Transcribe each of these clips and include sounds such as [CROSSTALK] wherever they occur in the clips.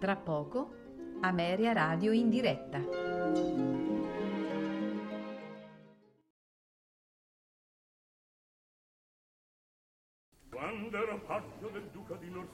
Tra poco, Ameria Radio in diretta.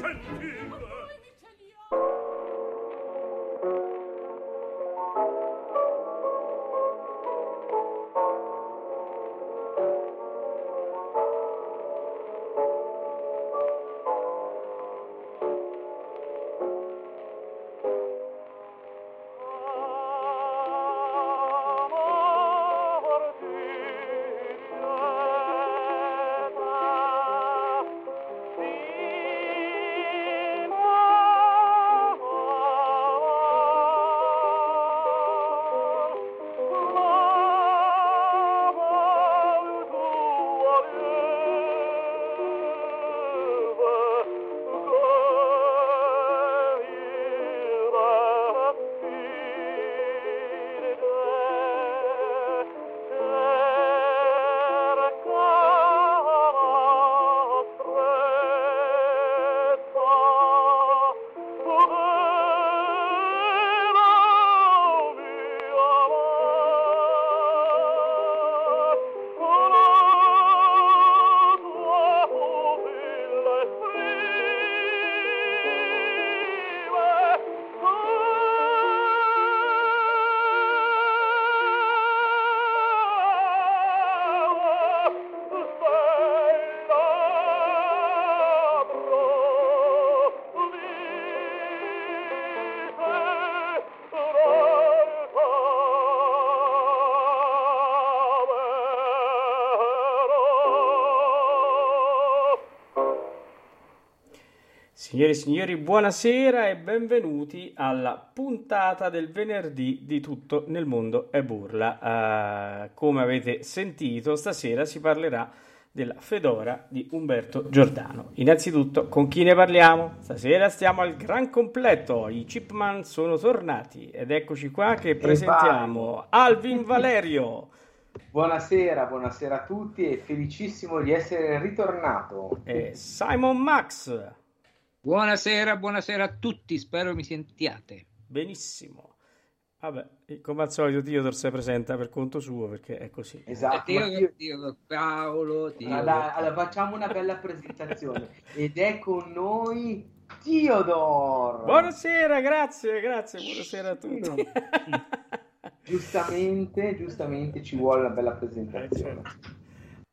gentile Amor Signore e signori, buonasera e benvenuti alla puntata del venerdì di Tutto nel mondo è burla. Uh, come avete sentito, stasera si parlerà della Fedora di Umberto Giordano. Innanzitutto, con chi ne parliamo? Stasera stiamo al gran completo, i Chipman sono tornati ed eccoci qua che presentiamo Alvin Valerio. Buonasera, buonasera a tutti e felicissimo di essere ritornato. E Simon Max. Buonasera, buonasera a tutti, spero mi sentiate. Benissimo. Vabbè, come al solito Theodore si presenta per conto suo perché è così. Esatto. Theodore, Theodore, Paolo, Theodore. Allora, allora, facciamo una bella presentazione. Ed è con noi Theodore. Buonasera, grazie, grazie, buonasera a tutti. giustamente, giustamente ci vuole una bella presentazione.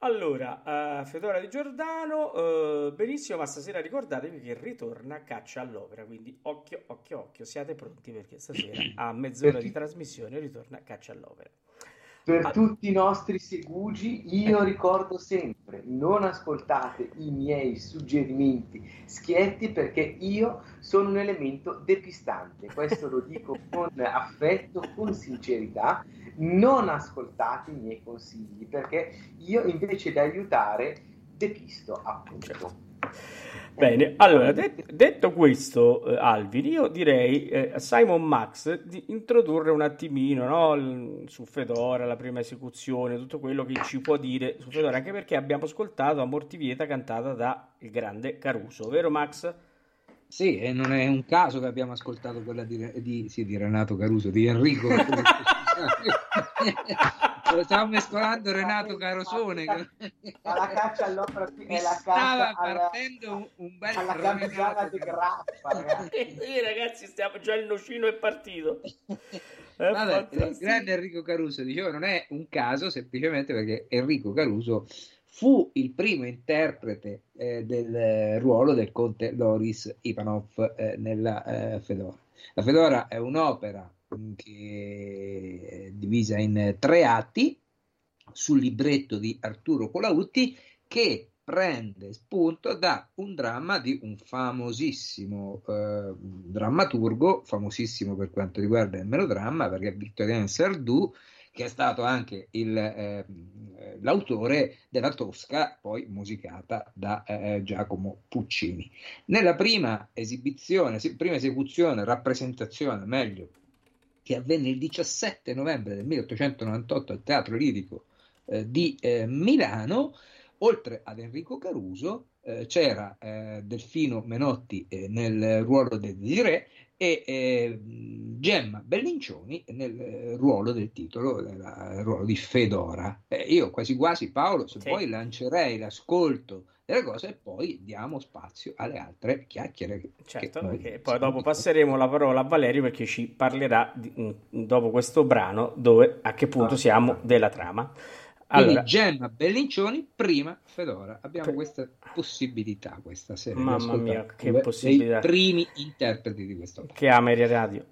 Allora, uh, Fedora di Giordano, uh, benissimo, ma stasera ricordatevi che ritorna Caccia all'Opera, quindi occhio, occhio, occhio, siate pronti perché stasera a mezz'ora di trasmissione ritorna Caccia all'Opera. Per ah. tutti i nostri segugi, io ricordo sempre, non ascoltate i miei suggerimenti schietti perché io sono un elemento depistante, questo lo dico [LAUGHS] con affetto, con sincerità, non ascoltate i miei consigli perché io invece di aiutare depisto appunto. Bene, allora det- detto questo, eh, Alvin, io direi eh, a Simon Max di introdurre un attimino no, l- su Fedora, la prima esecuzione, tutto quello che ci può dire su Fedora, anche perché abbiamo ascoltato Amortivieta cantata da il grande Caruso, vero Max? Sì, e non è un caso che abbiamo ascoltato quella di, di, sì, di Renato Caruso, di Enrico. [LAUGHS] [LAUGHS] Stavo mescolando Renato Carosone. Ma la caccia all'opera è la Stava partendo un, un bel alla camminata di grappa. Ragazzi. [LAUGHS] sì, ragazzi, stiamo già il nocino è partito. [LAUGHS] È Vabbè, il grande Enrico Caruso, dicevo, non è un caso semplicemente perché Enrico Caruso fu il primo interprete eh, del ruolo del conte Loris Ivanov eh, nella eh, Fedora. La Fedora è un'opera che è divisa in tre atti sul libretto di Arturo Colautti che prende spunto da un dramma di un famosissimo eh, drammaturgo, famosissimo per quanto riguarda il melodramma, perché è Victorien Sardou, che è stato anche il, eh, l'autore della Tosca, poi musicata da eh, Giacomo Puccini. Nella prima esibizione, prima esecuzione, rappresentazione, meglio, che avvenne il 17 novembre del 1898 al Teatro Lirico eh, di eh, Milano, oltre ad Enrico Caruso eh, c'era eh, Delfino Menotti eh, nel ruolo del Desiree e eh, Gemma Bellincioni nel ruolo del titolo, nel ruolo di Fedora. io quasi quasi Paolo, se sì. poi lancerei l'ascolto delle cose e poi diamo spazio alle altre chiacchiere. Certo, perché poi dopo passeremo la parola a Valerio perché ci parlerà di, mm, dopo questo brano dove a che punto ah, siamo della trama. Allora, Quindi Gemma Bellincioni, prima Fedora. Abbiamo per... questa possibilità questa sera. Mamma mia, che possibilità. I primi interpreti di questo. Che ama Radio.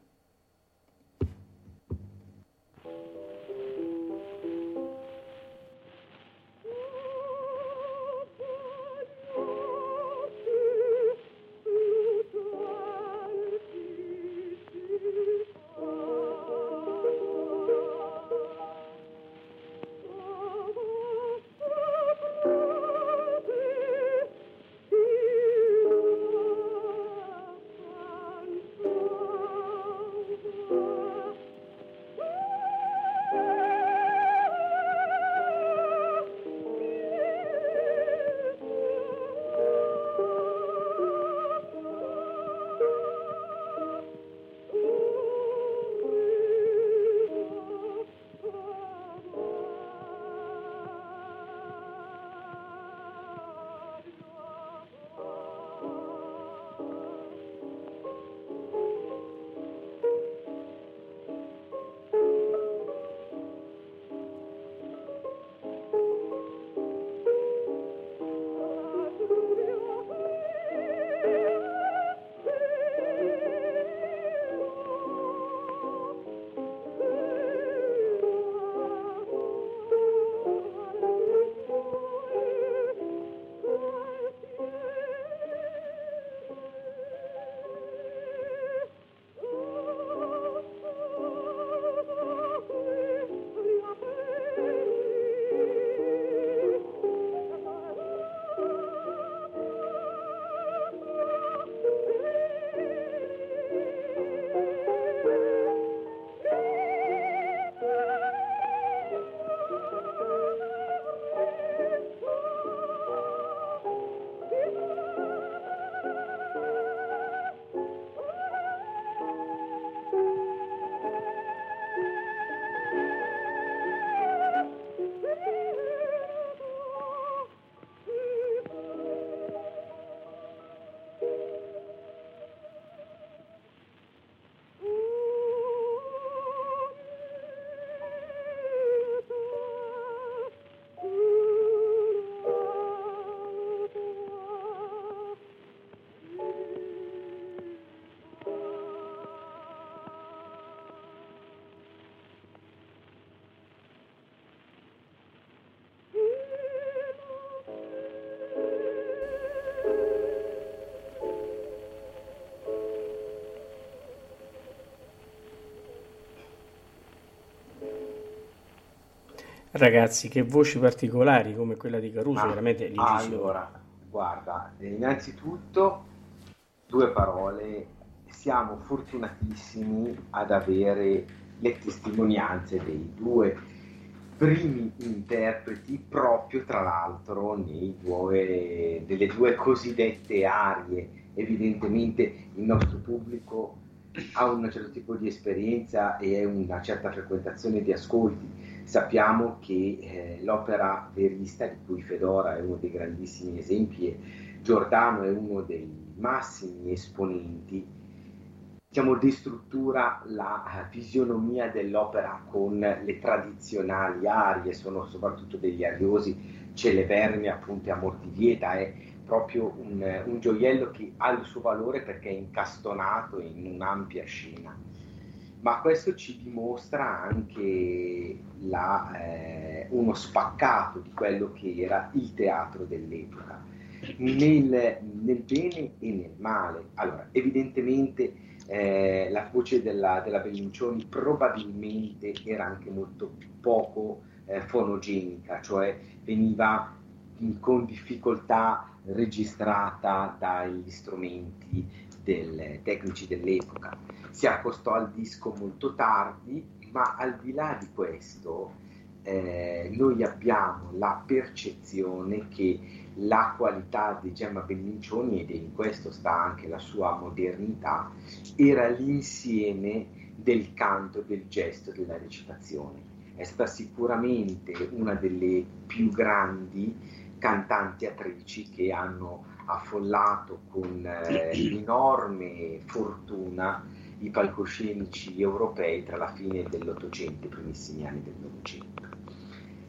Ragazzi, che voci particolari come quella di Caruso, Ma, veramente Allora, guarda, innanzitutto due parole, siamo fortunatissimi ad avere le testimonianze dei due primi interpreti proprio tra l'altro due, delle due cosiddette arie. Evidentemente il nostro pubblico ha un certo tipo di esperienza e una certa frequentazione di ascolti. Sappiamo che eh, l'opera verista, di cui Fedora è uno dei grandissimi esempi e Giordano è uno dei massimi esponenti, diciamo, destruttura la fisionomia dell'opera con le tradizionali arie, sono soprattutto degli ariosi celeberrimi appunto a Mortivieta, è proprio un, un, gioiello che ha il suo valore perché è incastonato in un'ampia scena. Ma questo ci dimostra anche la, eh, uno spaccato di quello che era il teatro dell'epoca, nel, nel bene e nel male. Allora, evidentemente eh, la voce della, della Bellincioni probabilmente era anche molto poco eh, fonogenica, cioè veniva con difficoltà registrata dagli strumenti del, tecnici dell'epoca. Si accostò al disco molto tardi, ma al di là di questo eh, noi abbiamo la percezione che la qualità di Gemma Bellincioni, ed in questo sta anche la sua modernità, era l'insieme del canto, del gesto, della recitazione. È stata sicuramente una delle più grandi cantanti attrici che hanno affollato con eh, [CLEARS THROAT] enorme fortuna i palcoscenici europei tra la fine dell'Ottocento e i primissimi anni del Novecento.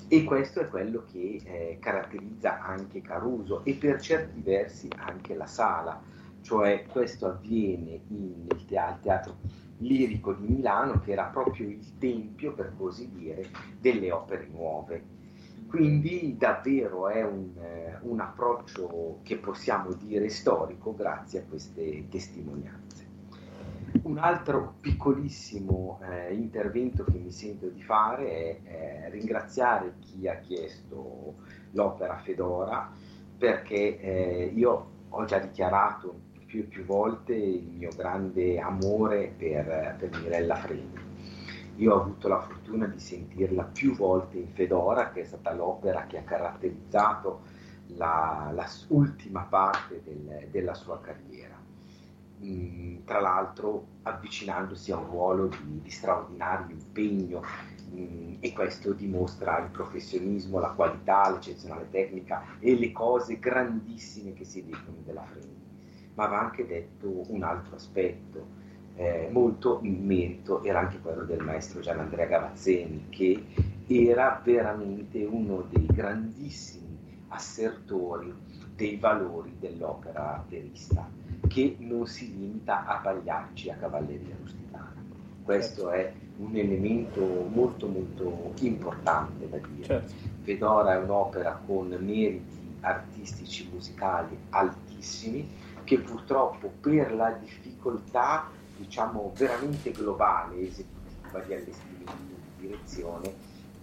E questo è quello che eh, caratterizza anche Caruso e per certi versi anche la sala, cioè questo avviene in, nel teatro lirico di Milano che era proprio il tempio, per così dire, delle opere nuove quindi davvero è un, eh, un, approccio che possiamo dire storico grazie a queste testimonianze. Un altro piccolissimo eh, intervento che mi sento di fare è eh, ringraziare chi ha chiesto l'opera Fedora perché eh, io ho già dichiarato più e più volte il mio grande amore per, per Mirella Freni io ho avuto la fortuna di sentirla più volte in Fedora, che è stata l'opera che ha caratterizzato la, la ultima parte del, della sua carriera. Tra l'altro avvicinandosi a un ruolo di, di straordinario impegno mm, e questo dimostra il professionismo, la qualità, l'eccezionale tecnica e le cose grandissime che si dicono della Freni. Ma va anche detto un altro aspetto, eh, molto in merito era anche quello del maestro Gianandrea Gavazzeni, che era veramente uno dei grandissimi assertori dei valori dell'opera verista, che non si limita a pagliarci a cavalleria rusticana. Questo certo. è un elemento molto molto importante da dire. Certo. Fedora è un'opera con meriti artistici musicali altissimi che purtroppo per la difficoltà diciamo veramente globale, esecutiva di allestimento, di direzione,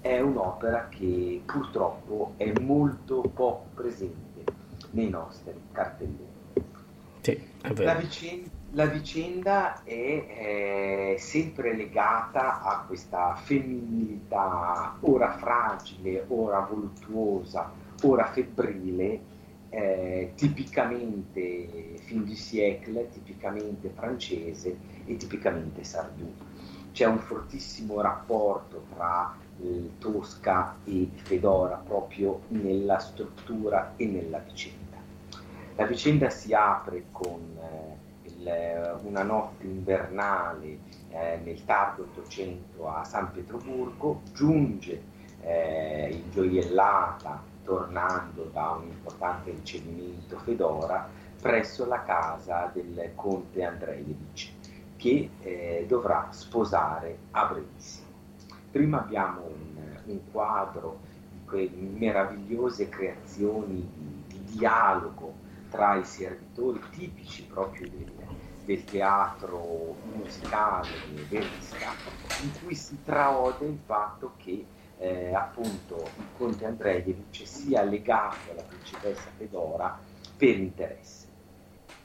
è un'opera che purtroppo è molto poco presente nei nostri cartelloni. La, vicenda, la, vicenda, è, è sempre legata a questa femminilità ora fragile, ora voluttuosa, ora febbrile eh, tipicamente fin du siècle, tipicamente francese e tipicamente sardù. C'è un fortissimo rapporto tra eh, Tosca e Fedora proprio nella struttura e nella vicenda. La vicenda si apre con eh, il, una notte invernale eh, nel tardo Ottocento a San Pietroburgo, giunge eh, ingioiellata tornando da un importante ricevimento Fedora presso la casa del conte Andreevich che eh, dovrà sposare a brevissimo. Prima abbiamo un, un quadro di quelle meravigliose creazioni di, di, dialogo tra i servitori tipici proprio del, del teatro musicale verista, in cui si traode il fatto che eh, appunto il conte Andreevich sia legato alla principessa Fedora per interesse.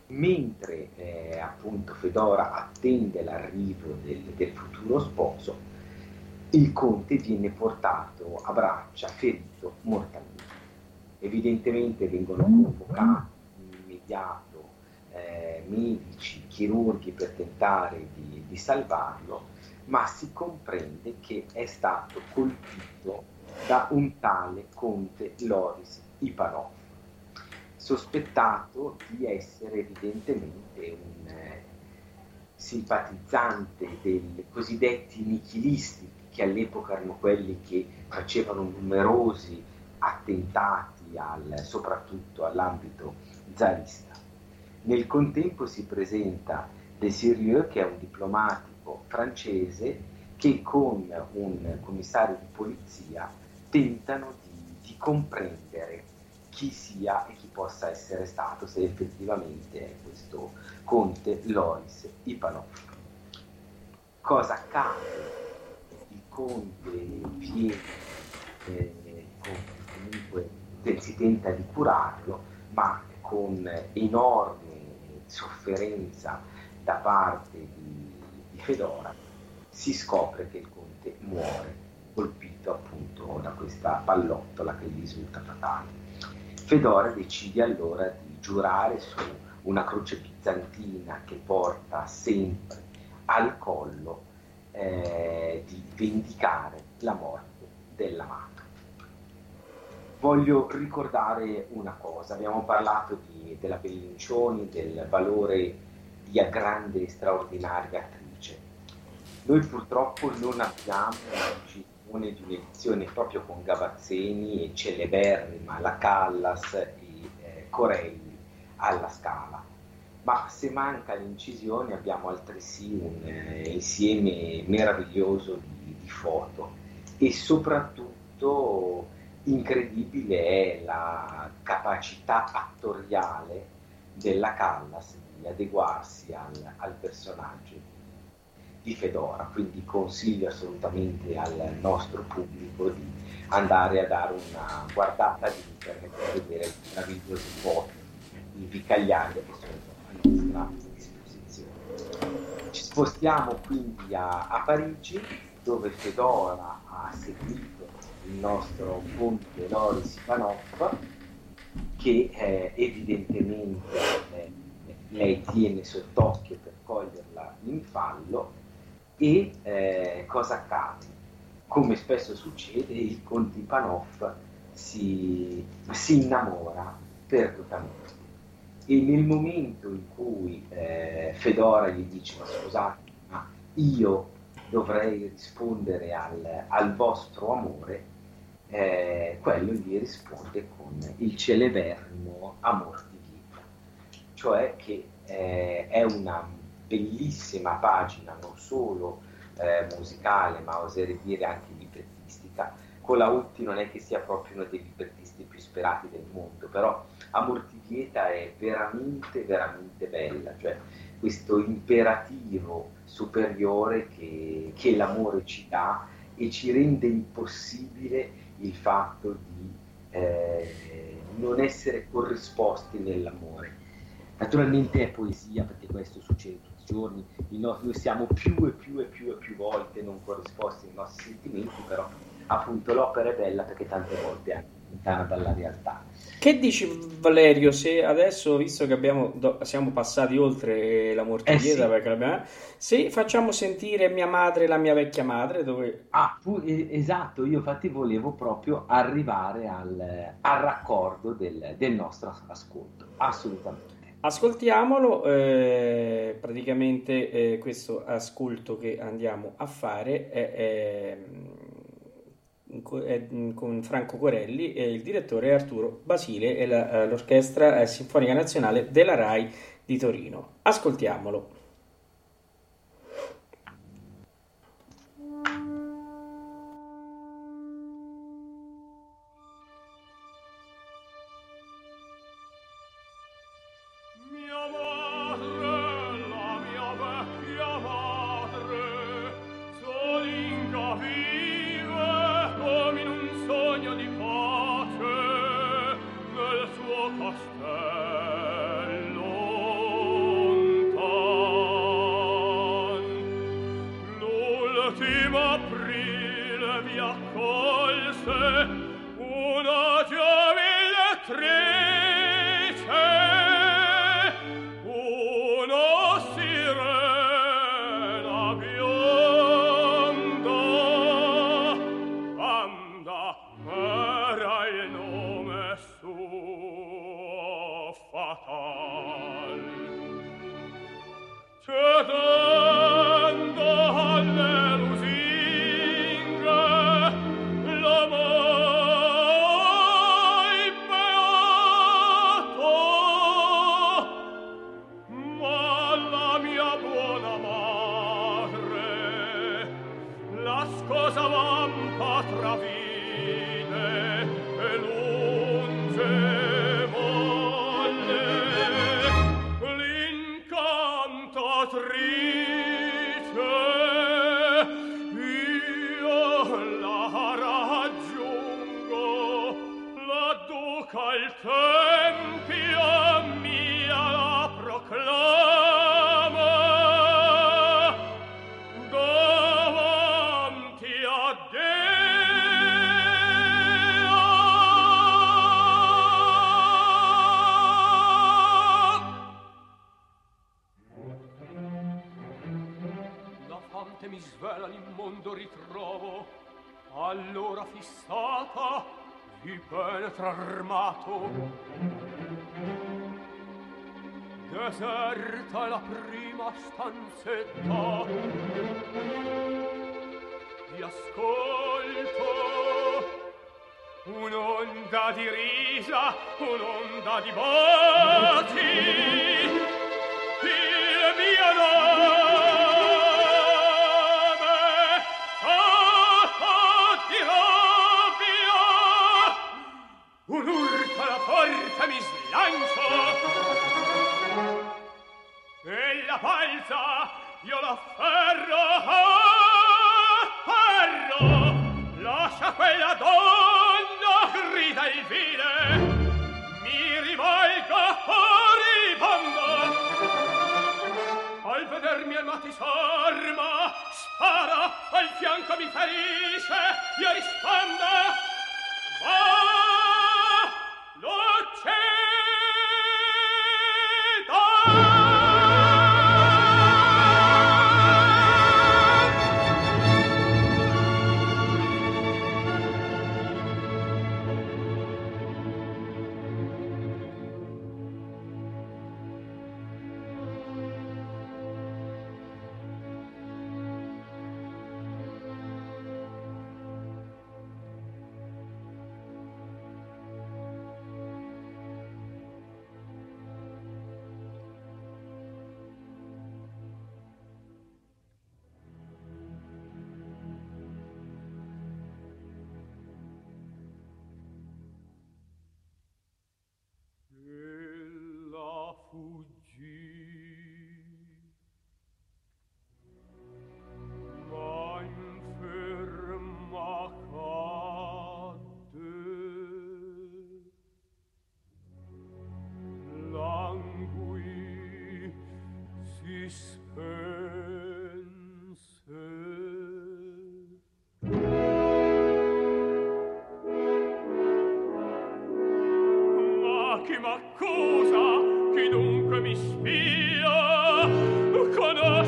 Mentre eh, appunto Fedora attende l'arrivo del, del futuro sposo, il conte viene portato a braccia ferito mortalmente. Evidentemente vengono convocati immediato eh, medici, chirurghi per tentare di, di salvarlo, ma si comprende che è stato colpito da un tale conte Loris Ipanov, sospettato di essere evidentemente un eh, simpatizzante dei cosiddetti nichilisti, che all'epoca erano quelli che facevano numerosi attentati al, soprattutto all'ambito zarista. Nel contempo si presenta Desirieux, che è un diplomatico francese, che con un commissario di polizia tentano di, di comprendere chi sia e chi possa essere stato, se effettivamente è questo conte Loris Ipanov. Cosa accade? Il conte viene, eh, comunque si tenta di curarlo, ma con enorme sofferenza da parte di, di Fedora si scopre che il conte muore, colpito appunto da questa pallottola che gli risulta fatale. Fedora decide allora di giurare su una croce bizantina che porta sempre al collo eh, di vendicare la morte dell'amato. Voglio ricordare una cosa, abbiamo parlato di, della Bellincioni, del valore di grande e straordinaria attrice. Noi purtroppo non abbiamo un'incisione di un'edizione proprio con Gavazzeni e Celeberrima, la Callas e eh, Corelli alla Scala, ma se manca l'incisione abbiamo altresì un eh, insieme meraviglioso di, di foto. E soprattutto incredibile è la capacità attoriale della Callas di adeguarsi al, al personaggio di Fedora, quindi consiglio assolutamente al nostro pubblico di andare a dare una guardata di internet per vedere le meravigliose foto di Vicagliaria che sono a nostra disposizione. Ci spostiamo quindi a, a Parigi dove Fedora ha seguito il nostro conte Loris Ivanov che eh, evidentemente eh, lei tiene sott'occhio per coglierla in fallo e eh, cosa accade? Come spesso succede, il conte Ivanov si, si innamora perdutamente e nel momento in cui eh, Fedora gli dice ma scusate ma io dovrei rispondere al, al vostro amore eh, quello gli risponde con il celeberrimo amor di vita, cioè che eh, è una bellissima pagina non solo eh, musicale ma oserei dire anche librettistica. Colautti non è che sia proprio uno dei librettisti più sperati del mondo, però Amor di Vieta è veramente, veramente bella, cioè questo imperativo superiore che, che l'amore ci dà e ci rende impossibile il fatto di eh, non essere corrisposti nell'amore. Naturalmente è poesia perché questo succede tutti i giorni, no- noi siamo più e più e più e più volte non corrisposti ai nostri sentimenti, però appunto l'opera è bella perché tante volte è lontana dalla realtà. Che dici Valerio se adesso, visto che abbiamo, siamo passati oltre la morte eh, sì. perché se facciamo sentire mia madre la mia vecchia madre dove... Ah, pu- esatto, io infatti volevo proprio arrivare al, al raccordo del, del, nostro ascolto, assolutamente. Ascoltiamolo, eh, praticamente eh, questo ascolto che andiamo a fare è, è con Franco Corelli e il direttore Arturo Basile e la, eh, l'Orchestra Sinfonica Nazionale della RAI di Torino. Ascoltiamolo. aprile vi accolse una giovile tre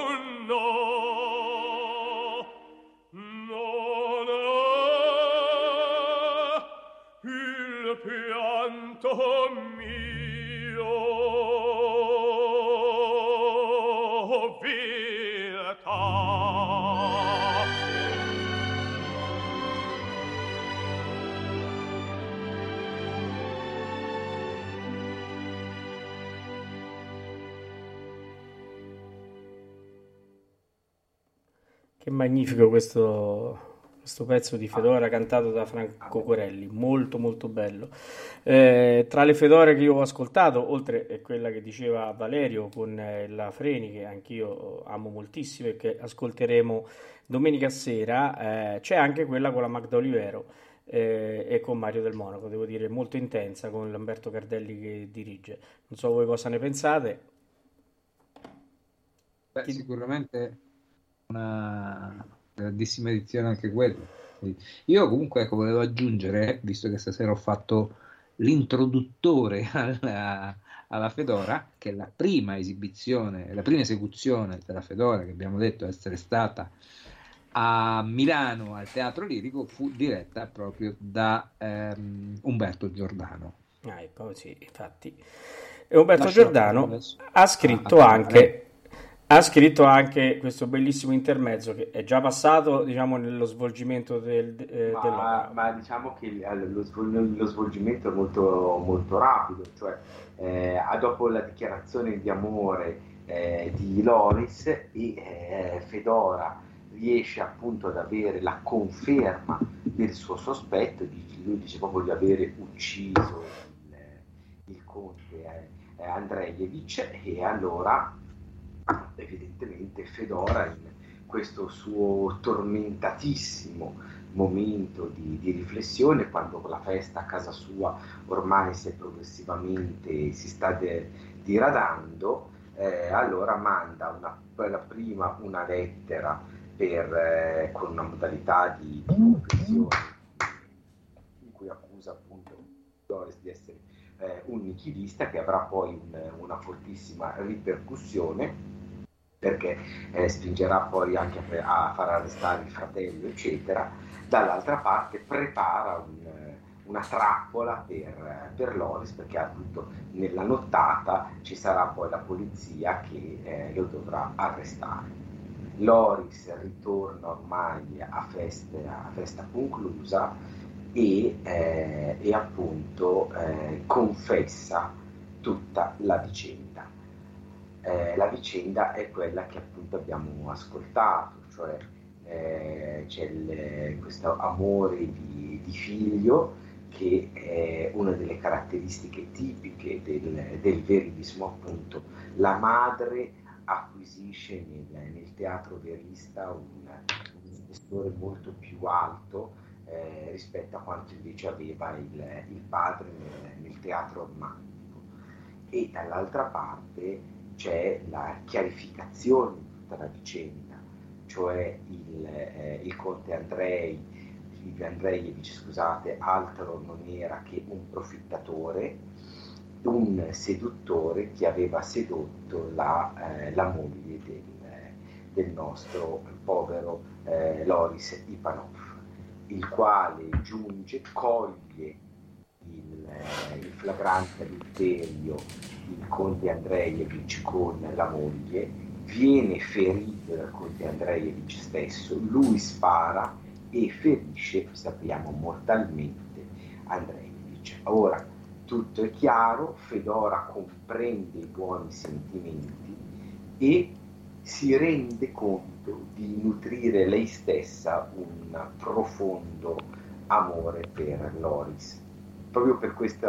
Oh, no. Magnifico questo, questo pezzo di Fedora cantato da Franco Corelli, molto molto bello. Eh, tra le Fedore che io ho ascoltato, oltre a quella che diceva Valerio con eh, la Freni, che anch'io amo moltissimo e che ascolteremo domenica sera, eh, c'è anche quella con la Magda Olivero eh, e con Mario del Monaco, devo dire molto intensa, con Lamberto Cardelli che dirige. Non so voi cosa ne pensate. Beh, sicuramente una grandissima edizione anche quella. Io comunque ecco, volevo aggiungere, visto che stasera ho fatto l'introduttore [LAUGHS] alla, alla Fedora, che la prima esibizione, la prima esecuzione della Fedora, che abbiamo detto essere stata a Milano al Teatro Lirico, fu diretta proprio da ehm, Umberto Giordano. Ah, ecco, sì, infatti. E Umberto Lasciamo Giordano ha scritto ah, anche ha scritto anche questo bellissimo intermezzo che è già passato diciamo nello svolgimento del, eh, ma, ma, diciamo che lo, svol- lo, svolgimento è molto, molto rapido cioè eh, dopo la dichiarazione di amore eh, di Loris e eh, Fedora riesce appunto ad avere la conferma del suo sospetto di, lui dice proprio di avere ucciso il, il conte eh, Andreevich e allora evidentemente Fedora in questo suo tormentatissimo momento di, di, riflessione, quando la festa a casa sua ormai si è progressivamente si sta de, diradando, eh, allora manda una, per prima una lettera per, eh, con una modalità di, di confessione in cui accusa appunto Doris di essere eh, un nichilista che avrà poi un, una fortissima ripercussione perché eh, spingerà poi anche a, far arrestare il fratello, eccetera. Dall'altra parte prepara un, una trappola per, per, Loris perché appunto nella nottata ci sarà poi la polizia che eh, lo dovrà arrestare. Loris ritorna ormai a, feste, a festa conclusa e, eh, e appunto eh, confessa tutta la vicenda eh, la vicenda è quella che appunto abbiamo ascoltato, cioè eh, c'è il, questo amore di, di, figlio che è una delle caratteristiche tipiche del, del verismo, appunto. La madre acquisisce nel, nel teatro verista un, spessore molto più alto eh, rispetto a quanto invece aveva il, il padre nel, nel teatro romantico. E dall'altra parte c'è la chiarificazione di tutta la vicenda, cioè il, eh, il conte Andrei, Silvio Andreevich, scusate, altro non era che un profittatore, un seduttore che aveva sedotto la, eh, la moglie del, del, nostro povero eh, Loris Ipanov, il quale giunge, coglie eh, il flagrante adulterio il conte Andreevich con la moglie, viene ferito dal conte Andreevich stesso, lui spara e ferisce, sappiamo, mortalmente Andreevich. Ora, tutto è chiaro, Fedora comprende i buoni sentimenti e si rende conto di nutrire lei stessa un profondo amore per Loris, proprio per questo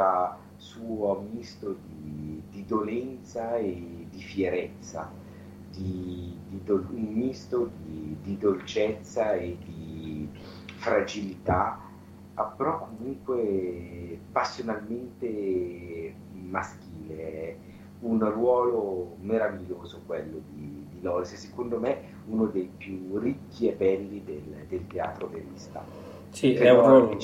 suo misto di, di dolenza e di fierezza, di, di do, un misto di, di dolcezza e di fragilità però comunque passionalmente maschile, un ruolo meraviglioso quello di, di Loris, secondo me uno dei più ricchi e belli del, del teatro verista. Sì, è un, ruolo,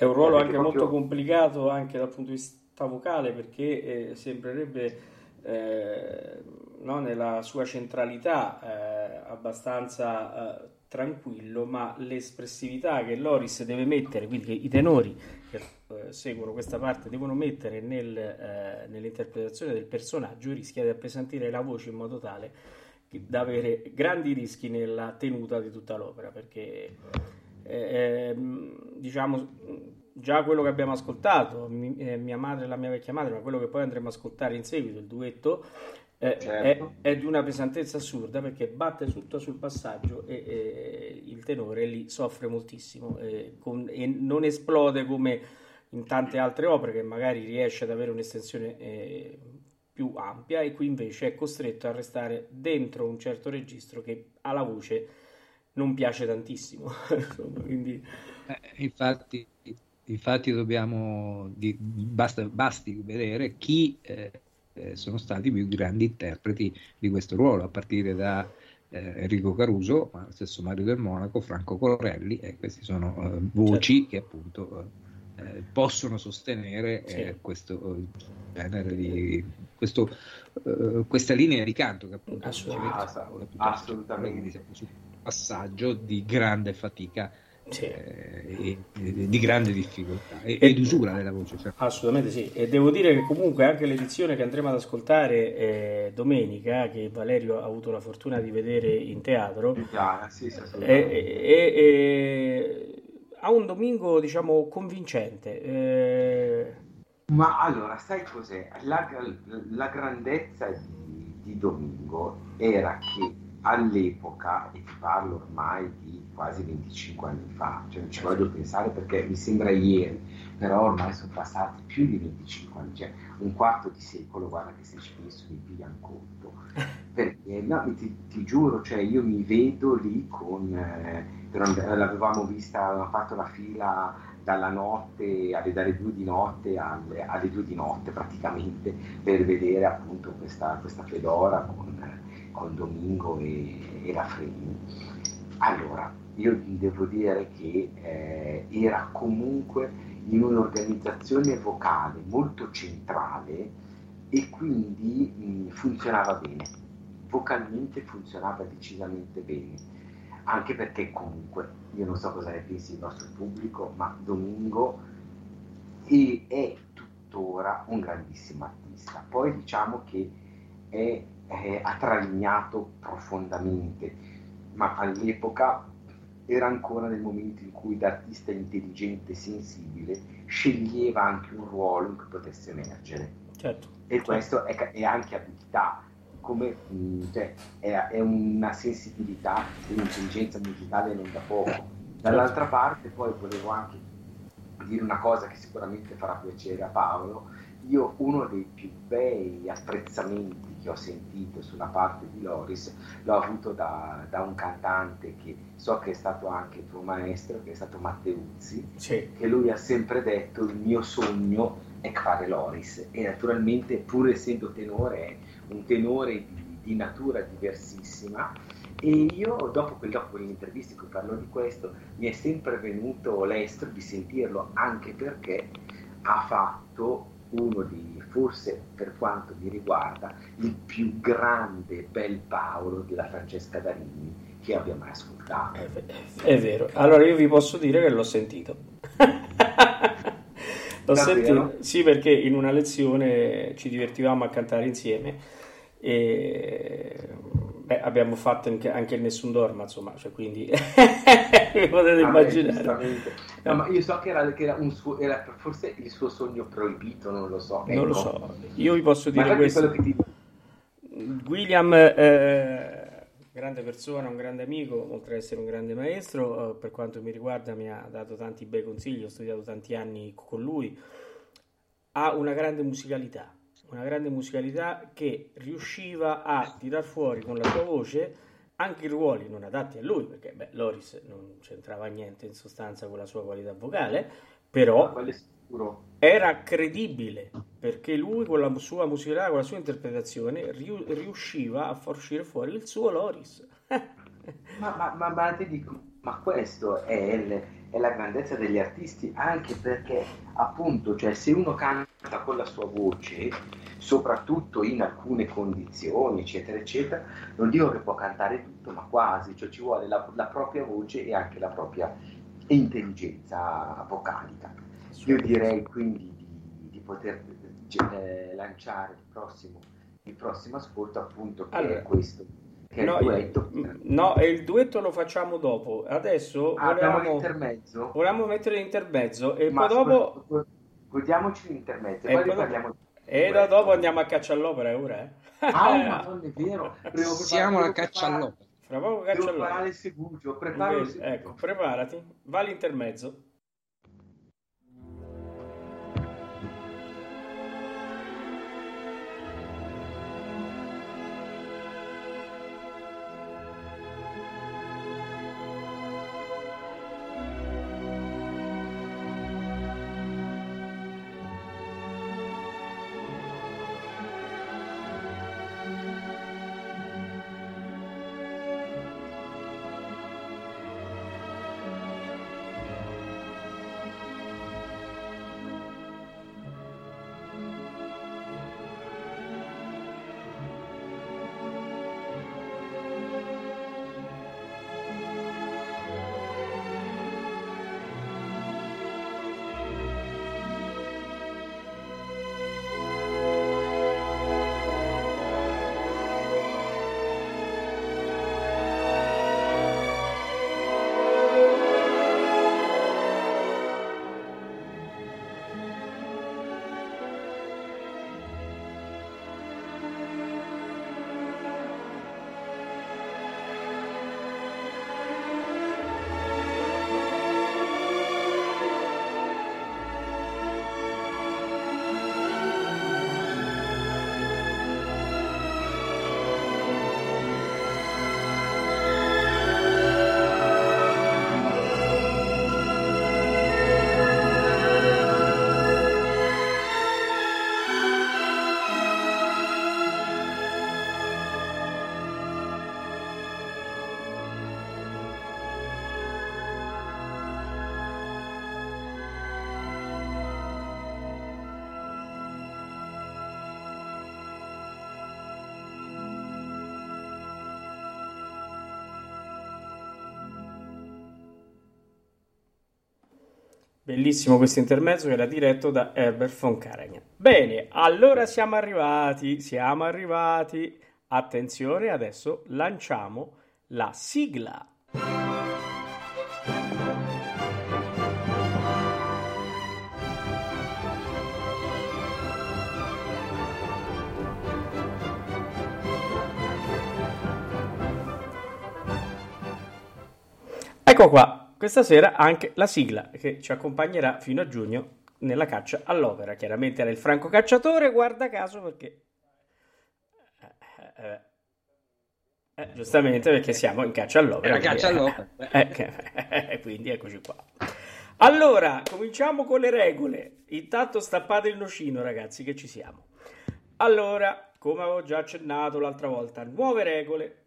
è un ruolo, anche proprio... molto complicato anche dal punto di vista vocale perché eh, sembrerebbe eh, no, nella sua centralità eh, abbastanza eh, tranquillo, ma l'espressività che Loris deve mettere, quindi che i tenori che eh, seguono questa parte devono mettere nel, eh, nell'interpretazione del personaggio rischia di appesantire la voce in modo tale da avere grandi rischi nella tenuta di tutta l'opera, perché eh, ehm, diciamo già quello che abbiamo ascoltato, mi, eh, mia madre e la mia vecchia madre, ma quello che poi andremo a ascoltare in seguito, il duetto, eh, certo. è, è, di una pesantezza assurda perché batte tutto sul passaggio e, e il tenore lì soffre moltissimo e, con, e, non esplode come in tante altre opere che magari riesce ad avere un'estensione eh, più ampia e qui invece è costretto a restare dentro un certo registro che alla voce non piace tantissimo. [LAUGHS] Quindi... Eh, infatti, infatti dobbiamo, di, basta, basti vedere chi... Eh eh, sono stati i più grandi interpreti di questo ruolo, a partire da eh, Enrico Caruso, ma lo stesso Mario del Monaco, Franco Corelli, e queste sono eh, voci certo. che appunto eh, possono sostenere eh, sì. questo genere di questo, questa linea di canto che appunto assolutamente, assolutamente. Passaggio di grande fatica sì. eh, di grande difficoltà e, ed usura della voce. Cioè. Assolutamente sì, e devo dire che comunque anche l'edizione che andremo ad ascoltare eh, domenica, che Valerio ha avuto la fortuna di vedere in teatro, ah, sì, sì, ha un domingo diciamo convincente. Eh... Ma allora, sai cos'è? La, la grandezza di, di Domingo era che all'epoca, e ti parlo ormai di quasi 25 anni fa, cioè non ci voglio pensare perché mi sembra ieri, però ormai sono passati più di 25 anni, cioè un quarto di secolo, guarda che se ci penso mi pigliano conto, [LAUGHS] perché no, ti, ti, giuro, cioè io mi vedo lì con, eh, l'avevamo vista, avevamo fatto la fila dalla notte, alle, dalle due di notte alle, alle due di notte praticamente, per vedere appunto questa, questa fedora con con Domingo e, e la Freni. Allora, io devo dire che eh, era comunque in un'organizzazione vocale molto centrale e quindi mh, funzionava bene, vocalmente funzionava decisamente bene, anche perché comunque, io non so cosa ne pensi il nostro pubblico, ma Domingo è, è tuttora un grandissimo artista. Poi diciamo che è eh, attralignato profondamente, ma all'epoca era ancora nel momento in cui l'artista intelligente e sensibile sceglieva anche un ruolo in cui potesse emergere. Certo, e certo. questo è, è, anche abilità, come, mh, cioè, è, è, una sensibilità e un'intelligenza musicale non da poco. Dall'altra certo. parte poi volevo anche dire una cosa che sicuramente farà piacere a Paolo, io uno dei più bei apprezzamenti che ho sentito sulla parte di Loris l'ho avuto da, da, un cantante che so che è stato anche tuo maestro, che è stato Matteuzzi, sì. che lui ha sempre detto il mio sogno è fare Loris e naturalmente pur essendo tenore è un tenore di, di natura diversissima e io dopo, dopo l'intervista in cui parlo di questo mi è sempre venuto l'estro di sentirlo anche perché ha fatto uno di, forse per quanto mi riguarda, il più grande bel Paolo della Francesca Darini che abbia mai ascoltato. È, è vero, allora io vi posso dire che l'ho sentito. [LAUGHS] L'ho sentito, sì, perché in una lezione ci divertivamo a cantare insieme e beh, abbiamo fatto anche, anche, il Nessun Dorma, insomma, cioè, quindi [LAUGHS] potete ah, immaginare. No, ma io so che era, che era, suo, era forse il suo sogno proibito, non lo so. Ecco. Non lo ecco. so, io vi posso dire questo. Ti... William, eh, grande persona, un grande amico, oltre ad essere un grande maestro, eh, per quanto mi riguarda mi ha dato tanti bei consigli, ho studiato tanti anni con lui, ha una grande musicalità una grande musicalità che riusciva a tirar fuori con la sua voce anche i ruoli non adatti a lui, perché beh, Loris non c'entrava niente in sostanza con la sua qualità vocale, però era credibile perché lui con la sua musicalità, con la sua interpretazione riusciva a far uscire fuori il suo Loris. ma, ma, ma, ma ti dico, ma questo è il è la grandezza degli artisti anche perché appunto cioè se uno canta con la sua voce soprattutto in alcune condizioni eccetera eccetera non dico che può cantare tutto ma quasi cioè ci vuole la, la propria voce e anche la propria intelligenza vocalica io direi quindi di, di poter eh, lanciare il prossimo, il prossimo ascolto appunto che allora. è questo che no, duetto. No, e il duetto lo facciamo dopo. Adesso ah, volevamo, l'intermezzo. volevamo mettere l'intermezzo e Ma poi dopo... Godiamoci l'intermezzo e, poi, poi parliamo e da dopo andiamo a caccia all'opera ora. Eh? Ah, [LAUGHS] madonna, è vero. Siamo alla caccia all'opera. Fra poco caccia all'opera. preparare il segugio, preparo il segugio. Ecco, preparati, va all'intermezzo. Bellissimo questo intermezzo che era diretto da Herbert von Karajan. Bene, allora siamo arrivati, siamo arrivati. Attenzione, adesso lanciamo la sigla. Ecco qua, questa sera anche la sigla che ci accompagnerà fino a giugno nella caccia all'opera. Chiaramente era il Franco Cacciatore, guarda caso perché... Eh, eh, eh, giustamente perché siamo in caccia all'opera. Era caccia all'opera. [LAUGHS] Eh, quindi eccoci qua. Allora, cominciamo con le regole. Intanto stappate il nocino, ragazzi, che ci siamo. Allora, come avevo già accennato l'altra volta, nuove regole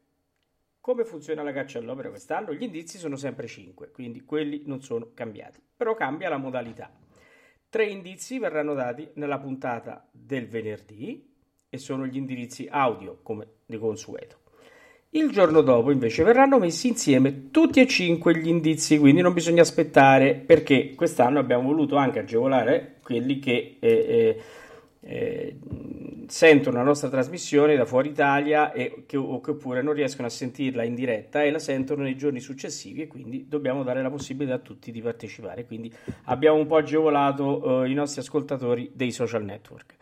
come funziona la caccia all'opera quest'anno? Gli indizi sono sempre 5, quindi quelli non sono cambiati, però cambia la modalità. Tre indizi verranno dati nella puntata del venerdì e sono gli indirizzi audio come di consueto. Il giorno dopo invece verranno messi insieme tutti e cinque gli indizi, quindi non bisogna aspettare perché quest'anno abbiamo voluto anche agevolare quelli che eh, eh, eh, sentono la nostra trasmissione da fuori Italia e che, oppure non riescono a sentirla in diretta e la sentono nei giorni successivi e quindi dobbiamo dare la possibilità a tutti di partecipare. Quindi abbiamo un po' agevolato eh, i nostri ascoltatori dei social network.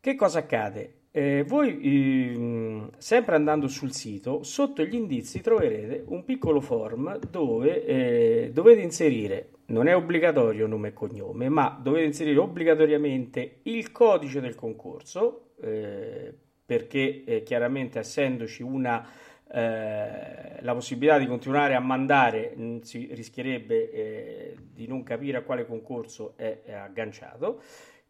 Che cosa accade? Eh, voi, eh, sempre andando sul sito, sotto gli indizi troverete un piccolo form dove eh, dovete inserire, non è obbligatorio nome e cognome, ma dovete inserire obbligatoriamente il codice del concorso, eh, perché eh, chiaramente essendoci una, eh, la possibilità di continuare a mandare, mh, si rischierebbe di non capire a quale concorso è, è agganciato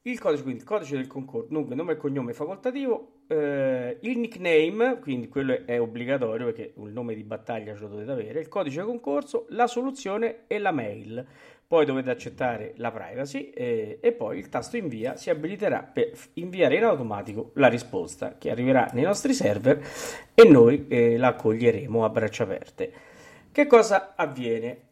il codice, quindi il codice del concorso, dunque nome e cognome facoltativo, eh, il nickname, quindi quello è obbligatorio perché il nome di battaglia ce lo dovete avere, il codice concorso, la soluzione e la mail. Poi dovete accettare la privacy eh, e poi il tasto invia si abiliterà per inviare in automatico la risposta che arriverà nei nostri server e noi eh, la accoglieremo a braccia aperte. Che cosa avviene?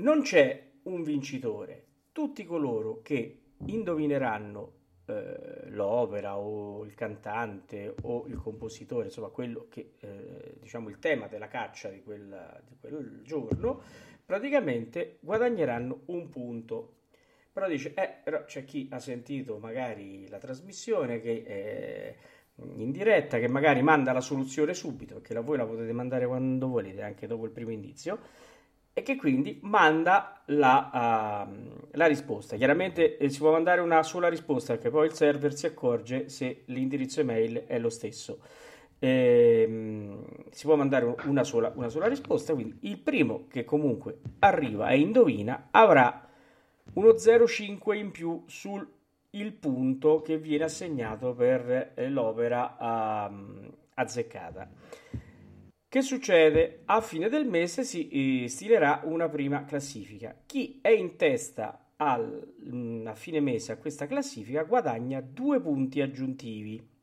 Non c'è un vincitore. Tutti coloro che indovineranno eh, l'opera o il cantante o il compositore, insomma quello che eh, diciamo il tema della caccia di, quella, di quel giorno, praticamente guadagneranno un punto. Però dice, eh, però c'è chi ha sentito magari la trasmissione che è in diretta, che magari manda la soluzione subito, perché la, voi la potete mandare quando volete, anche dopo il primo indizio e che quindi manda la, uh, la risposta. Chiaramente eh, si può mandare una sola risposta perché poi il server si accorge se l'indirizzo email è lo stesso. Ehm, si può mandare una sola, una sola risposta, quindi il primo che comunque arriva e indovina avrà uno 0,5 in più sul il punto che viene assegnato per eh, l'opera uh, azzeccata. Che succede? A fine del mese si eh, stilerà una prima classifica. Chi è in testa al, mm, a fine mese a questa classifica guadagna due punti aggiuntivi.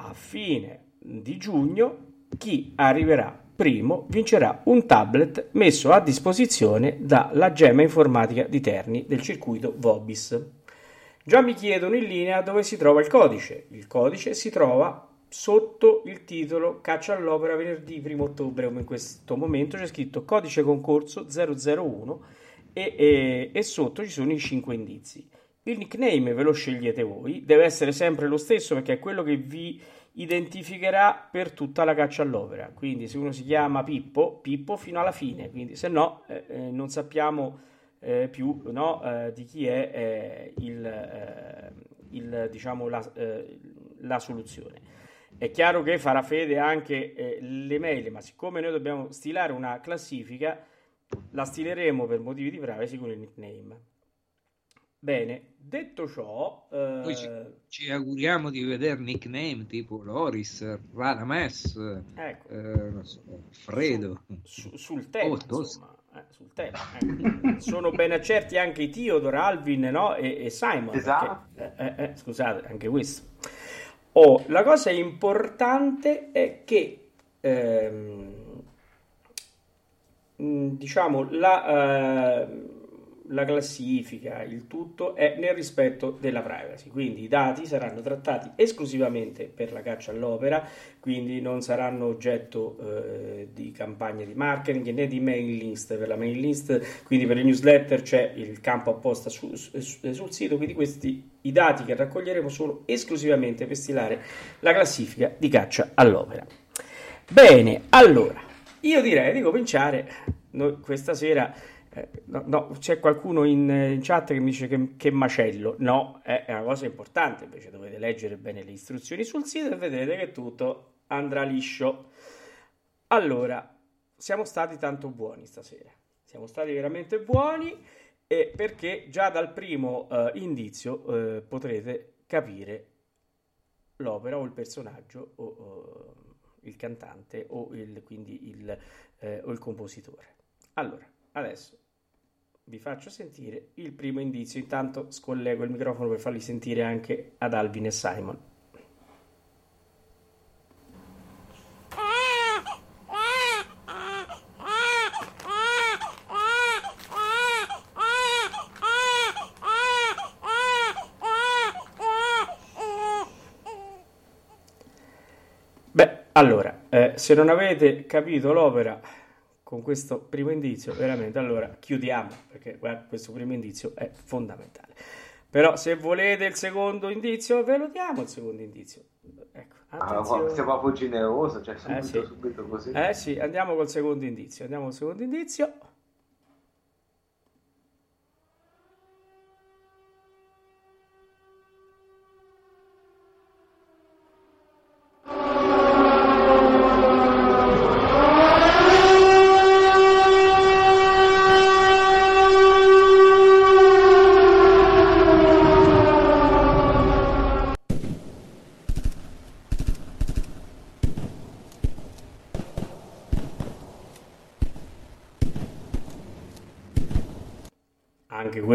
A fine di giugno chi arriverà primo vincerà un tablet messo a disposizione dalla Gemma Informatica di Terni del circuito Vobis. Già mi chiedono in linea dove si trova il codice. Il codice si trova sotto il titolo Caccia all'opera venerdì 1 ottobre, come in questo momento c'è scritto codice concorso 001 e, e, e sotto ci sono i 5 indizi. Il nickname ve lo scegliete voi, deve essere sempre lo stesso perché è quello che vi identificherà per tutta la caccia all'opera. Quindi se uno si chiama Pippo, Pippo fino alla fine, quindi se no eh, eh non sappiamo eh, più no, eh, di chi è eh, il, eh, il, diciamo, la, la soluzione. È chiaro che farà fede anche le mail, ma siccome noi dobbiamo stilare una classifica, la stileremo per motivi di privacy con il nickname. Bene, detto ciò, eh... Poi ci, ci, auguriamo di vedere nickname tipo Loris, Radames, ecco. eh, so, Fredo. Su, sul tema, oh, eh, sul tema. Eh. [LAUGHS] Sono ben accerti anche i Theodore, Alvin no? e, e Simon. Esatto. Perché, eh, eh, scusate, anche questo. Oh, la cosa importante è che ehm, mm, diciamo la, eh, la classifica, il tutto è nel rispetto della privacy, quindi i dati saranno trattati esclusivamente per la caccia all'opera, quindi non saranno oggetto eh, di campagne di marketing né di mail list. Per la mail list, quindi per le newsletter c'è il campo apposta su, su, sul sito, quindi questi i dati che raccoglieremo sono esclusivamente per stilare la classifica di caccia all'opera. Bene, allora, io direi di cominciare Noi questa sera no, no, c'è qualcuno in, in, chat che mi dice che, che macello. No, è, è, una cosa importante. Invece dovete leggere bene le istruzioni sul sito e vedrete che tutto andrà liscio. Allora, siamo stati tanto buoni stasera. Siamo stati veramente buoni eh, perché già dal primo eh, indizio eh, potrete capire l'opera o il personaggio o, o il cantante o il, quindi il, eh, o il compositore. Allora, adesso vi faccio sentire il primo indizio. Intanto scollego il microfono per farli sentire anche ad Alvin e Simon. Beh, allora, eh, se non avete capito l'opera con questo primo indizio, veramente, allora chiudiamo, perché guarda, questo primo indizio è fondamentale. Però se volete il secondo indizio, ve lo diamo il secondo indizio. Ecco, ah, sei proprio generoso, cioè subito, eh sì. subito così. Eh sì, andiamo col secondo indizio, andiamo col secondo indizio.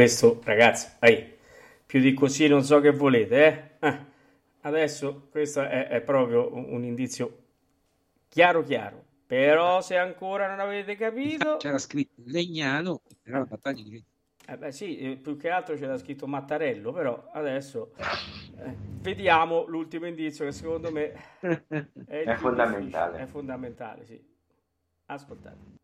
Questo, ragazzi, ai, più di così non so che volete, eh? eh adesso questo è, è, proprio un indizio chiaro chiaro. Però se ancora non avete capito... C'era scritto Legnano, era la battaglia di eh beh sì, eh, più che altro c'era scritto Mattarello, però adesso eh, vediamo l'ultimo indizio che secondo me è, è fondamentale. È fondamentale, sì. Ascoltate.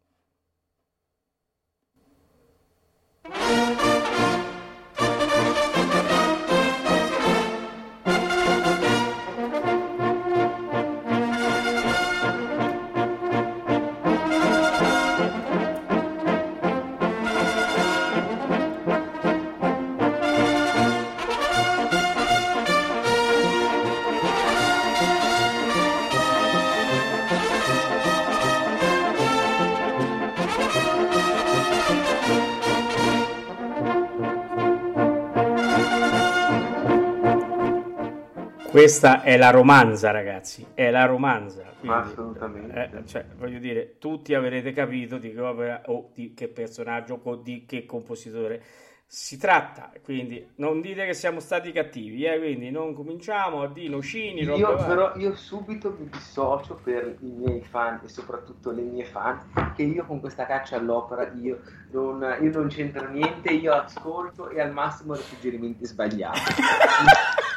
Questa è la romanza, ragazzi, è la romanza. Quindi, Assolutamente. Eh, cioè, voglio dire, tutti avrete capito di che opera o di che personaggio o di che compositore si tratta. Quindi non dite che siamo stati cattivi, eh? quindi non cominciamo a dire nocini. Io, però, io subito mi dissocio per i miei fan e soprattutto le mie fan, che io con questa caccia all'opera io non, io non c'entro niente, io ascolto e al massimo dei suggerimenti sbagliati. [LAUGHS]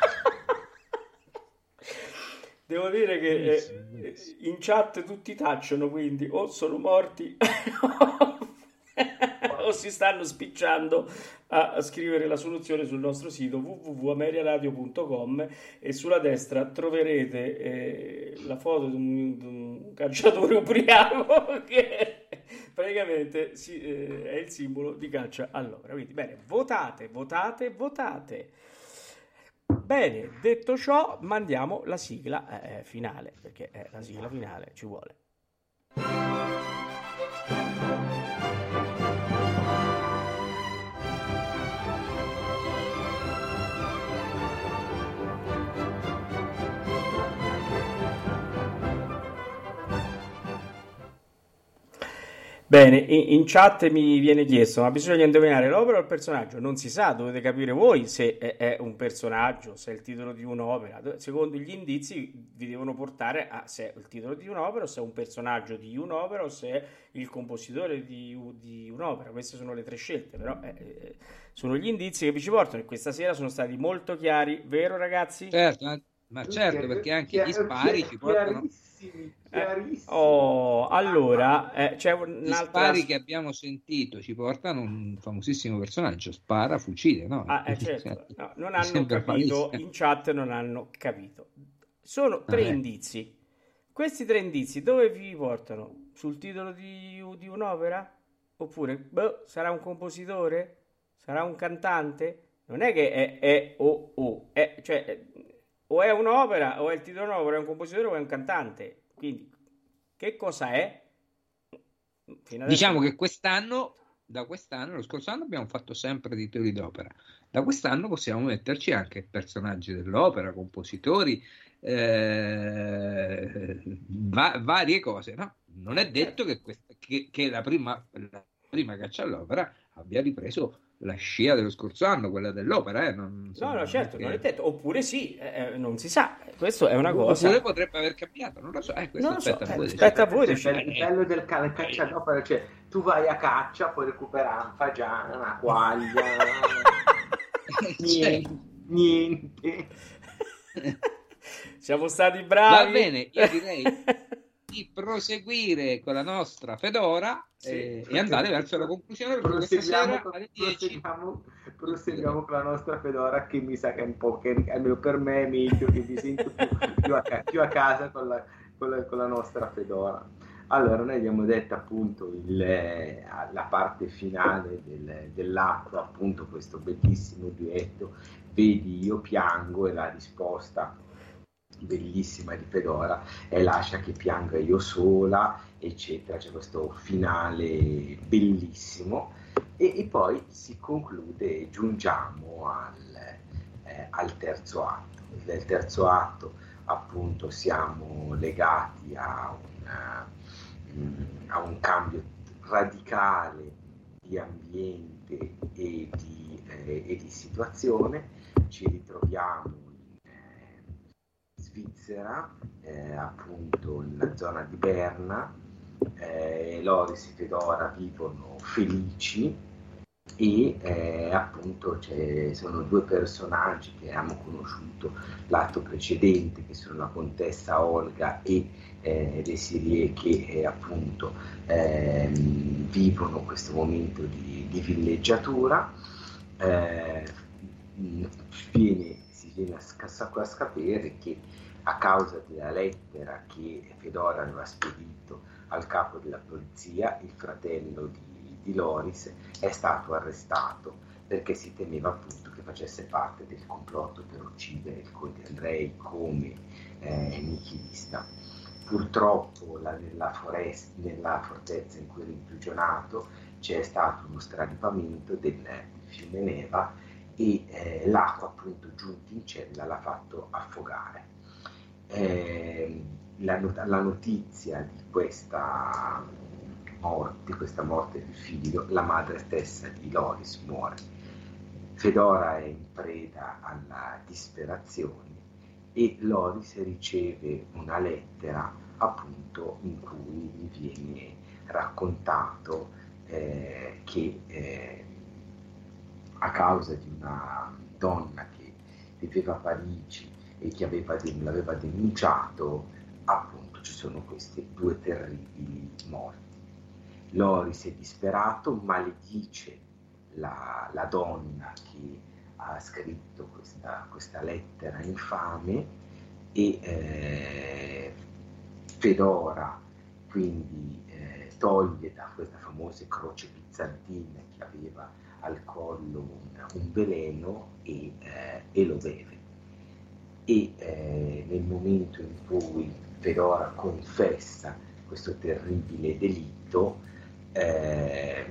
Devo dire che eh, in chat tutti tacciono, quindi o sono morti [LAUGHS] o si stanno spicciando a, scrivere la soluzione sul nostro sito www.ameriaradio.com e sulla destra troverete eh, la foto di un, di un calciatore ubriaco [LAUGHS] che praticamente si, eh, è il simbolo di caccia all'opera. Quindi bene, votate, votate, votate. Bene, detto ciò, mandiamo la sigla eh, finale, perché eh, la sigla finale ci vuole. Bene, in, in, chat mi viene chiesto, ma bisogna indovinare l'opera o il personaggio? Non si sa, dovete capire voi se è, è, un personaggio, se è il titolo di un'opera. Secondo gli indizi vi devono portare a se è il titolo di un'opera, o se è un personaggio di un'opera, o se è il compositore di, di un'opera. Queste sono le tre scelte, però eh, eh, sono gli indizi che vi ci portano e questa sera sono stati molto chiari, vero ragazzi? Certo, ma certo, perché anche gli spari ci portano chiarissimi. Eh, oh, allora, eh, c'è un'altra... Gli spari che abbiamo sentito ci portano un famosissimo personaggio, spara, fucile, no? Ah, eh, certo. [LAUGHS] no non hanno capito, in chat non hanno capito. Sono tre ah, indizi. Questi tre indizi dove vi portano? Sul titolo di, di un'opera? Oppure, boh, sarà un compositore? Sarà un cantante? Non è che è, è o o, è, cioè o è un'opera, o è il titolo nuovo, o è un compositore, o è un cantante. Quindi, che cosa è? Diciamo che quest'anno, da quest'anno, lo scorso anno abbiamo fatto sempre titoli d'opera. Da quest'anno possiamo metterci anche personaggi dell'opera, compositori, eh, va- varie cose. No? Non è detto che, questa, che, che la, prima, la prima caccia all'opera abbia ripreso la scia dello scorso anno, quella dell'opera. Eh? Non, no, no, certo, non è detto. Oppure sì, eh, eh non si sa. Questo è una cosa. Oppure potrebbe aver cambiato, non lo so. Eh, non aspetta, so. A voi, aspetta a voi. Cioè, il bello del ca- caccia d'opera, cioè tu vai a caccia, puoi recuperare un fagiano, una quaglia. [LAUGHS] niente. niente. Siamo stati bravi. Va bene, io direi di proseguire con la nostra Fedora sì, eh, e andare verso la conclusione proseguiamo, sera proseguiamo, proseguiamo, con la nostra Fedora che mi sa che è un po' che almeno per me è meglio che mi sento più, più, a, più a, casa con la, con la, con la nostra Fedora. Allora, noi abbiamo detto appunto il, la parte finale del, dell'atto, appunto questo bellissimo duetto, vedi io piango e la risposta bellissima di Fedora è lascia che pianga io sola, eccetera, c'è questo finale bellissimo e, e poi si conclude, giungiamo al, eh, al terzo atto. Nel terzo atto appunto siamo legati a una a un cambio radicale di ambiente e di, eh, e di situazione. Ci ritroviamo Svizzera, eh, appunto nella zona di Berna. Eh, Loris e Fedora vivono felici e eh, appunto sono due personaggi che abbiamo conosciuto l'atto precedente che sono la contessa Olga e eh, Desirie che eh, appunto ehm, vivono questo momento di, di villeggiatura eh, viene, si viene a, sapere che a causa della lettera che Fedora aveva spedito al capo della polizia il fratello di di Loris è stato arrestato perché si temeva appunto che facesse parte del complotto per uccidere il conte Andrei come eh, nichilista. Purtroppo la, nella, foresta, nella, fortezza in cui era imprigionato c'è stato uno straripamento del, del fiume Neva e eh, l'acqua appunto giunta in cella l'ha fatto affogare. Eh, la, la, notizia di questa morte, questa morte del figlio, la madre stessa di Loris muore. Fedora è in preda alla disperazione e Loris riceve una lettera appunto in cui gli viene raccontato eh, che eh, a causa di una donna che viveva a Parigi e che aveva, l'aveva denunciato, appunto ci sono queste due terribili morti. Loris è disperato, maledice la, la donna che ha scritto questa, questa lettera infame e eh, Fedora quindi eh, toglie da questa famosa croce bizantina che aveva al collo un, un veleno e, eh, e, lo beve. E eh, nel momento in cui Fedora confessa questo terribile delitto, eh,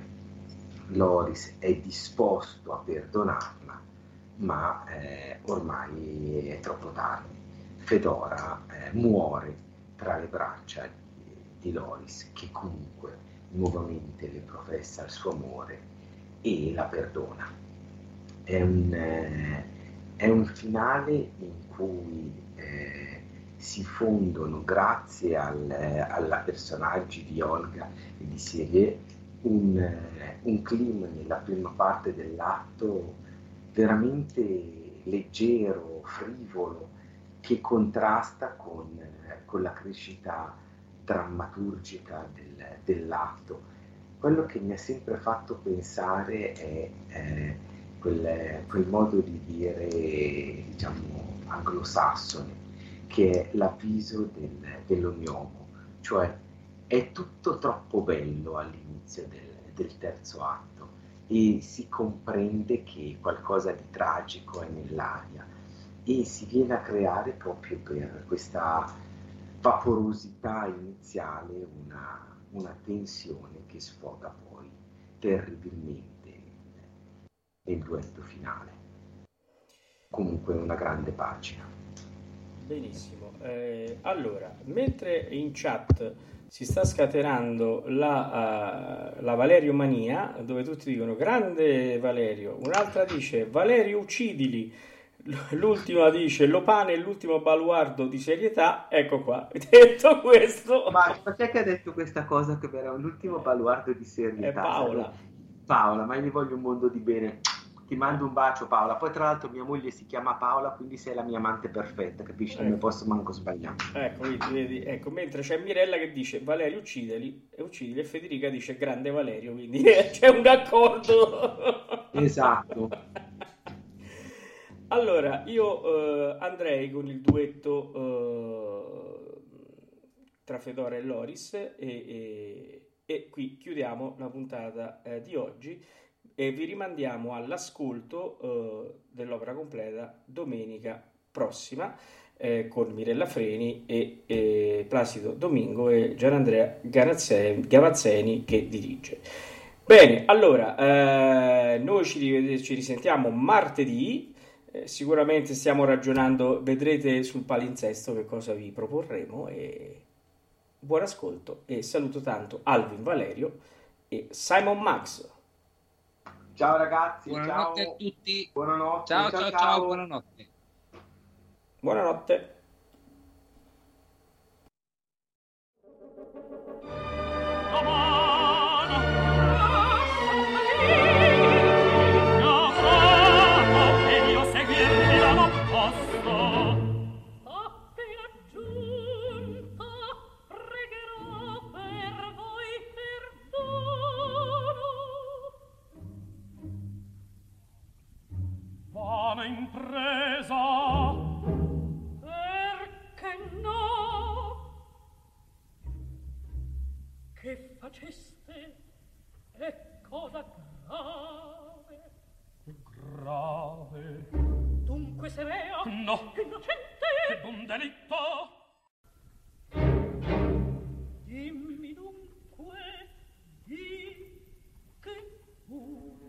Loris è disposto a perdonarla, ma eh, ormai è troppo tardi. Fedora eh, muore tra le braccia di, di, Loris, che comunque nuovamente le professa il suo amore e la perdona. È un, eh, è un finale in cui eh, si fondono, grazie al, alla personaggi di Olga e di Sirie, un, un clima nella prima parte dell'atto veramente leggero, frivolo, che contrasta con, con la crescita drammaturgica del, dell'atto. Quello che mi ha sempre fatto pensare è eh, quel, quel, modo di dire, diciamo, anglosassone, che è l'avviso del, dell'ognomo, cioè è tutto troppo bello all'inizio del, del terzo atto e si comprende che qualcosa di tragico è nell'aria e si viene a creare proprio per questa vaporosità iniziale una, una tensione che sfoga poi terribilmente nel duetto finale. Comunque una grande pagina. Benissimo. Eh, allora, mentre in chat si sta scatenando la, uh, la, Valerio Mania, dove tutti dicono grande Valerio, un'altra dice Valerio uccidili, [LAUGHS] l'ultima dice Lopane è l'ultimo baluardo di serietà, ecco qua, [LAUGHS] detto questo... Ma perché che ha detto questa cosa che era l'ultimo baluardo di serietà? È Paola. Paola, ma gli voglio un mondo di bene Ti mando un bacio Paola. Poi tra l'altro mia moglie si chiama Paola, quindi sei la mia amante perfetta, capisci? Non mi ecco. posso manco sbagliare. Ecco, vedi, ecco, mentre c'è Mirella che dice Valerio uccidili e uccidili e Federica dice grande Valerio, quindi [LAUGHS] c'è un accordo. Esatto. Allora, io eh, andrei con il duetto eh, tra Fedora e Loris e, e, e, qui chiudiamo la puntata eh, di oggi e vi rimandiamo all'ascolto eh, dell'opera completa domenica prossima eh, con Mirella Freni e, e, Placido Domingo e Gianandrea Gavazzeni che dirige. Bene, allora, eh, noi ci, ci, risentiamo martedì, eh, sicuramente stiamo ragionando, vedrete sul palinsesto che cosa vi proporremo e buon ascolto e saluto tanto Alvin Valerio e Simon Max. Ciao ragazzi, buonanotte ciao. a tutti. Buonanotte. Ciao, ciao, ciao, ciao buonanotte. Buonanotte. Cosa grave grave. Dunque se vea no. innocente. Che d'un delitto. Dimmi dunque di che fu?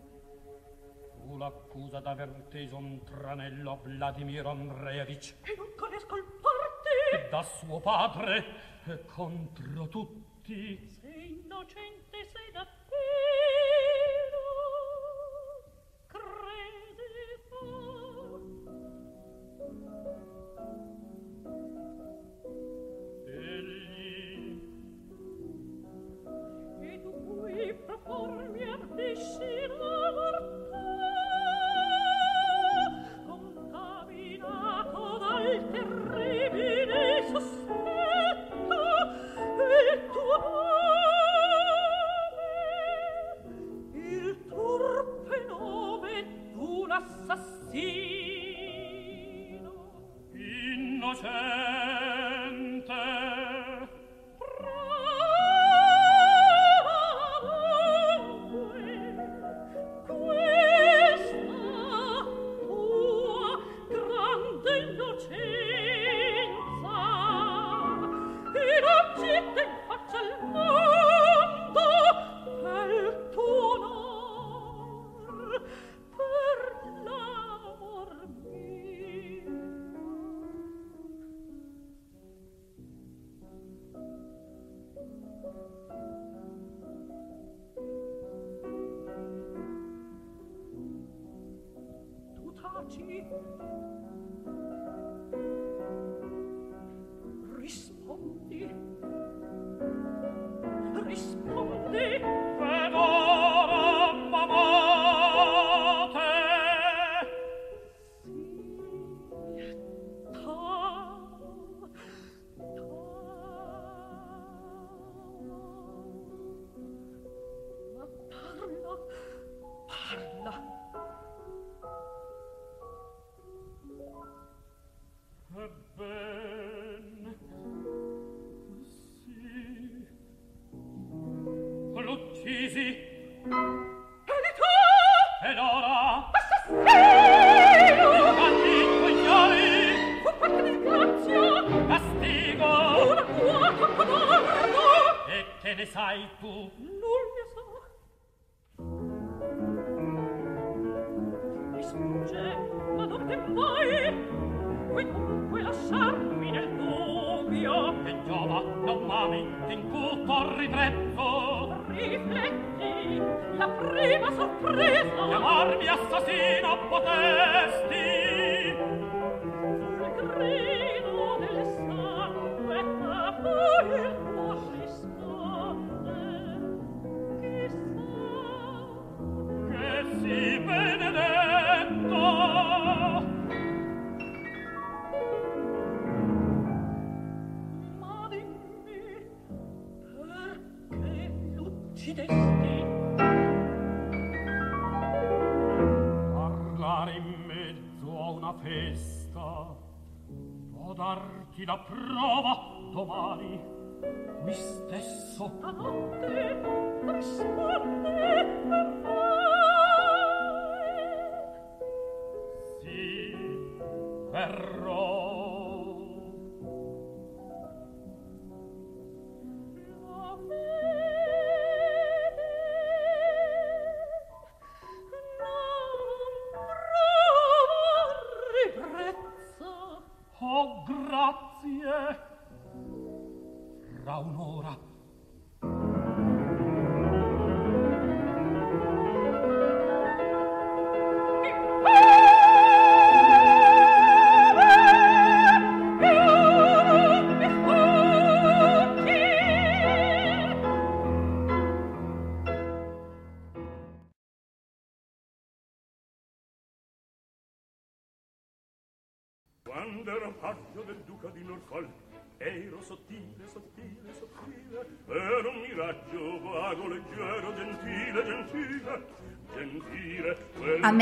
Fu l'accusa d'aver teso un tranello a Vladimir Andreevich. E non conosco il parte da suo padre e contro tutti. Sei innocente sei davvero Uh-huh.